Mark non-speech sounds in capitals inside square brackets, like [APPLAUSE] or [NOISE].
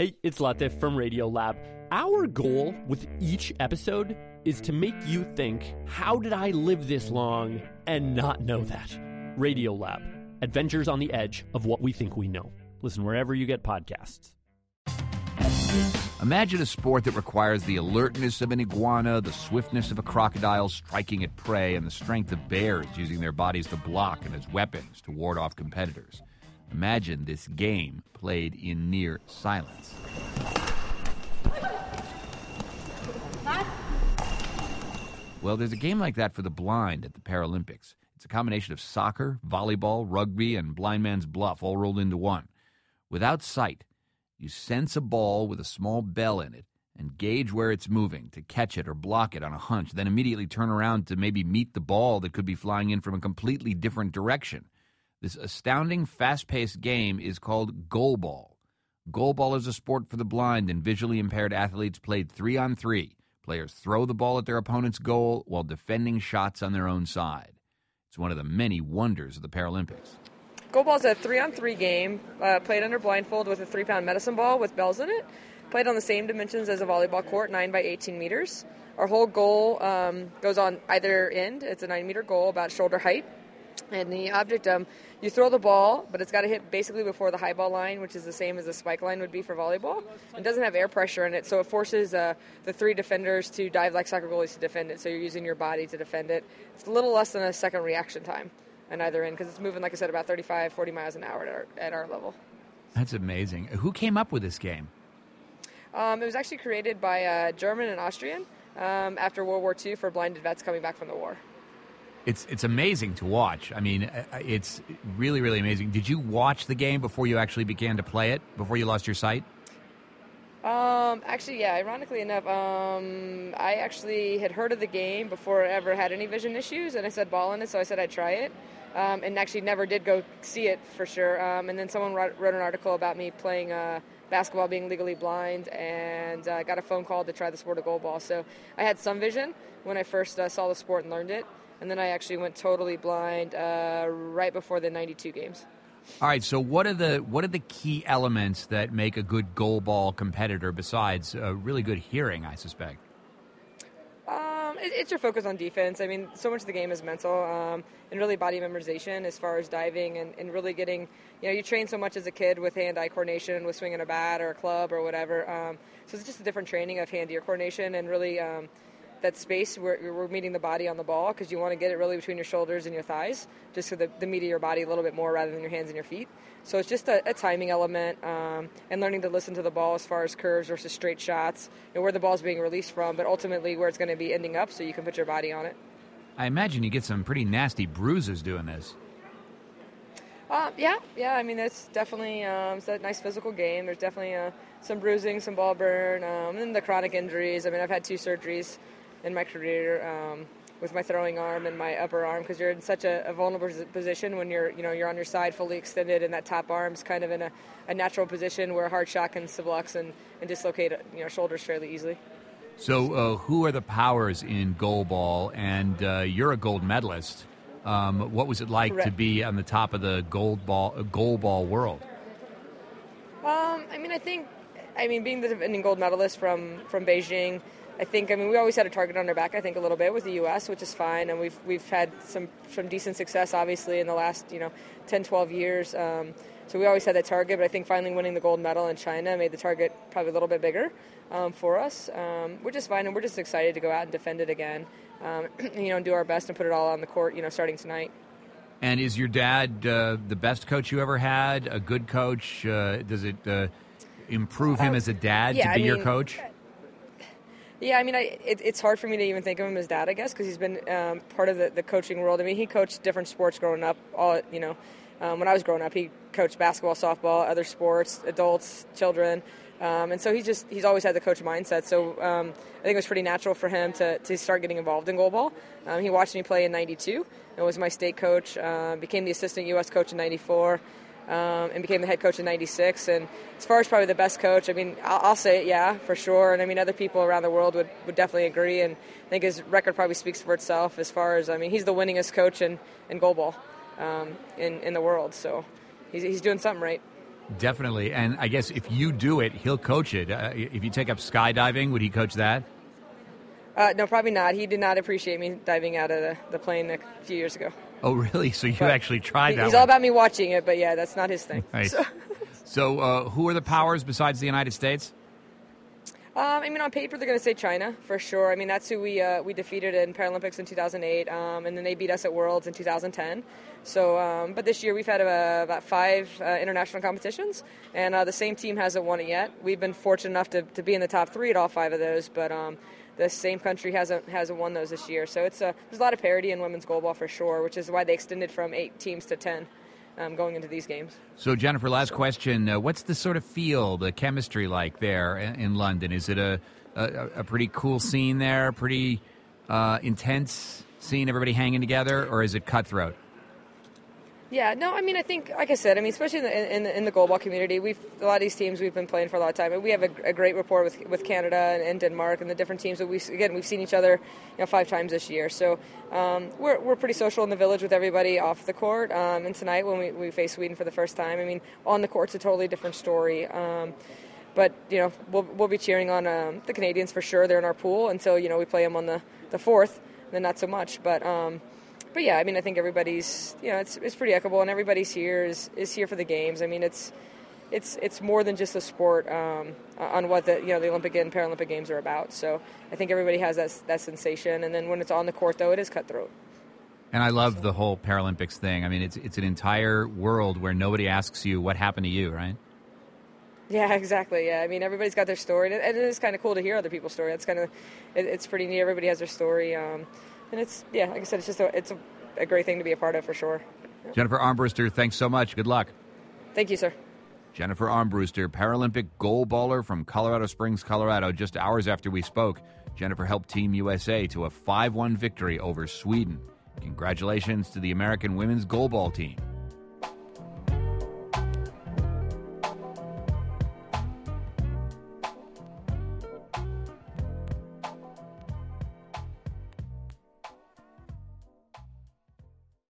Hey, it's Latif from Radiolab. Our goal with each episode is to make you think, how did I live this long and not know that? Radiolab, adventures on the edge of what we think we know. Listen wherever you get podcasts. Imagine a sport that requires the alertness of an iguana, the swiftness of a crocodile striking at prey, and the strength of bears using their bodies to block and as weapons to ward off competitors. Imagine this game played in near silence. Well, there's a game like that for the blind at the Paralympics. It's a combination of soccer, volleyball, rugby, and blind man's bluff all rolled into one. Without sight, you sense a ball with a small bell in it and gauge where it's moving to catch it or block it on a hunch, then immediately turn around to maybe meet the ball that could be flying in from a completely different direction. This astounding, fast paced game is called goalball. Goalball is a sport for the blind, and visually impaired athletes played three on three. Players throw the ball at their opponent's goal while defending shots on their own side. It's one of the many wonders of the Paralympics. Goalball is a three-on-three game uh, played under blindfold with a three-pound medicine ball with bells in it. Played on the same dimensions as a volleyball court, nine by 18 meters. Our whole goal um, goes on either end. It's a nine-meter goal, about shoulder height. And the object, um, you throw the ball, but it's got to hit basically before the high ball line, which is the same as the spike line would be for volleyball. It doesn't have air pressure in it, so it forces uh, the three defenders to dive like soccer goalies to defend it. So you're using your body to defend it. It's a little less than a second reaction time on either end because it's moving, like I said, about 35, 40 miles an hour at our, at our level. That's amazing. Who came up with this game? Um, it was actually created by a German and Austrian um, after World War II for blinded vets coming back from the war. It's it's amazing to watch. I mean, uh, it's really really amazing. Did you watch the game before you actually began to play it? Before you lost your sight? Um, actually, yeah. Ironically enough, um, I actually had heard of the game before I ever had any vision issues, and I said ball in it, so I said I'd try it, um, and actually never did go see it for sure. Um, and then someone wrote, wrote, an article about me playing uh, basketball, being legally blind, and uh, got a phone call to try the sport of goalball. So I had some vision when I first uh, saw the sport and learned it and then I actually went totally blind uh, right before the '92 games. All right. So, what are the what are the key elements that make a good goalball competitor besides a really good hearing? I suspect. Um, it, it's your focus on defense. I mean, so much of the game is mental um, and really body memorization as far as diving and, and, really getting. You know, you train so much as a kid with hand-eye coordination, with swinging a bat or a club or whatever. Um, so it's just a different training of hand-ear coordination and really um, that space where we're meeting the body on the ball because you want to get it really between your shoulders and your thighs, just so the, the meat of your body a little bit more rather than your hands and your feet. So it's just a, a timing element um, and learning to listen to the ball as far as curves versus straight shots and where the ball's being released from, but ultimately where it's going to be ending up so you can put your body on it. I imagine you get some pretty nasty bruises doing this. Uh, yeah, yeah. I mean, it's definitely um, it's a nice physical game. There's definitely uh, some bruising, some ball burn, um, and the chronic injuries. I mean, I've had two surgeries in my career um, with my throwing arm and my upper arm because you're in such a, a, vulnerable position when you're you know you're on your side fully extended and that top arm's kind of in a, a natural position where a hard shot can sublux and, and dislocate you know shoulders fairly easily. So, uh, who are the powers in goalball? And uh, you're a gold medalist. Um, what was it like Correct. to be on the top of the gold ball uh, goalball world? Um, I mean, I think, I mean, being the defending gold medalist from from Beijing, I think I mean we always had a target on our back. I think a little bit with the U.S., which is fine, and we've we've had some some decent success obviously in the last you know 10, 12 years. Um, so we always had that target, but I think finally winning the gold medal in China made the target probably a little bit bigger um, for us, um, we're just fine, and we're just excited to go out and defend it again. Um, [CLEARS THROAT] you know, and do our best and put it all on the court. You know, starting tonight. And is your dad uh, the best coach you ever had? A good coach? Uh, does it uh, improve him uh, as a dad yeah, to be I mean, your coach? Yeah, I mean, I, it, it's hard for me to even think of him as dad, I guess, because he's been um, part of the, the coaching world. I mean, he coached different sports growing up. All you know, um, when I was growing up, he coached basketball, softball, other sports, adults, children, um, and so he's just he's always had the coach mindset. So um, I think it was pretty natural for him to, to start getting involved in goalball. Um, he watched me play in '92 and was my state coach. Uh, became the assistant U.S. coach in '94 um, and became the head coach in '96. And as far as probably the best coach, I mean, I'll, I'll, say it, yeah, for sure. And I mean, other people around the world would, would definitely agree. And I think his record probably speaks for itself as far as I mean, he's the winningest coach in in goalball um, in in the world. So he's he's doing something right. Definitely. And I guess if you do it, he'll coach it. Uh, if you take up skydiving, would he coach that? Uh, no, probably not. He did not appreciate me diving out of the, the plane a few years ago. Oh, really? So you But actually tried he- that He's one. all about me watching it, but yeah, that's not his thing. Right. So, [LAUGHS] So, uh, who are the powers besides the United States? um, I mean, on paper, they're going to say China for sure. I mean, that's who we uh, we defeated in Paralympics in 2008, um, and then they beat us at Worlds in 2010. So, um, but this year we've had uh, about five uh, international competitions, and uh, the same team hasn't won it yet. We've been fortunate enough to, to be in the top three at all five of those, but um, the same country hasn't hasn't won those this year. So it's a, there's a lot of parity in women's goalball for sure, which is why they extended from eight teams to ten um, going into these games. So, Jennifer, last question. Uh, what's the sort of feel, the chemistry like there in, London? Is it a, a, a pretty cool scene there, pretty uh, intense scene, everybody hanging together, or is it cutthroat? Yeah, no, I mean, I think, like I said, I mean, especially in the, in the, in the goalball community, we've a lot of these teams we've been playing for a lot of time, and we have a, a great rapport with with Canada and, and Denmark and the different teams that we again we've seen each other, you know, five times this year. So um, we're we're pretty social in the village with everybody off the court. Um, and tonight when we, we face Sweden for the first time, I mean, on the court's a totally different story. Um, but you know, we'll we'll be cheering on um, the Canadians for sure. They're in our pool until you know we play them on the the fourth, then not so much. But um, but yeah, I mean, I think everybody's you know it's it's pretty equitable, and everybody's here is is here for the games. I mean, it's it's it's more than just a sport um, on what the you know the Olympic and Paralympic games are about. So I think everybody has that that sensation, and then when it's on the court, though, it is cutthroat. And I love the whole Paralympics thing. I mean, it's it's an entire world where nobody asks you what happened to you, right? Yeah, [LAUGHS] exactly. Yeah, I mean, everybody's got their story, and it is kind of cool to hear other people's story. It's kind of it, it's pretty neat. Everybody has their story, um, and it's yeah, like I said, it's just a, it's a, a great thing to be a part of for sure. Jennifer Armbruster, thanks so much. Good luck. Thank you, sir. Jennifer Armbruster, Paralympic goal baller from Colorado Springs, Colorado. Just hours after we spoke, Jennifer helped Team USA to a 5 1 victory over Sweden. Congratulations to the American women's goalball team.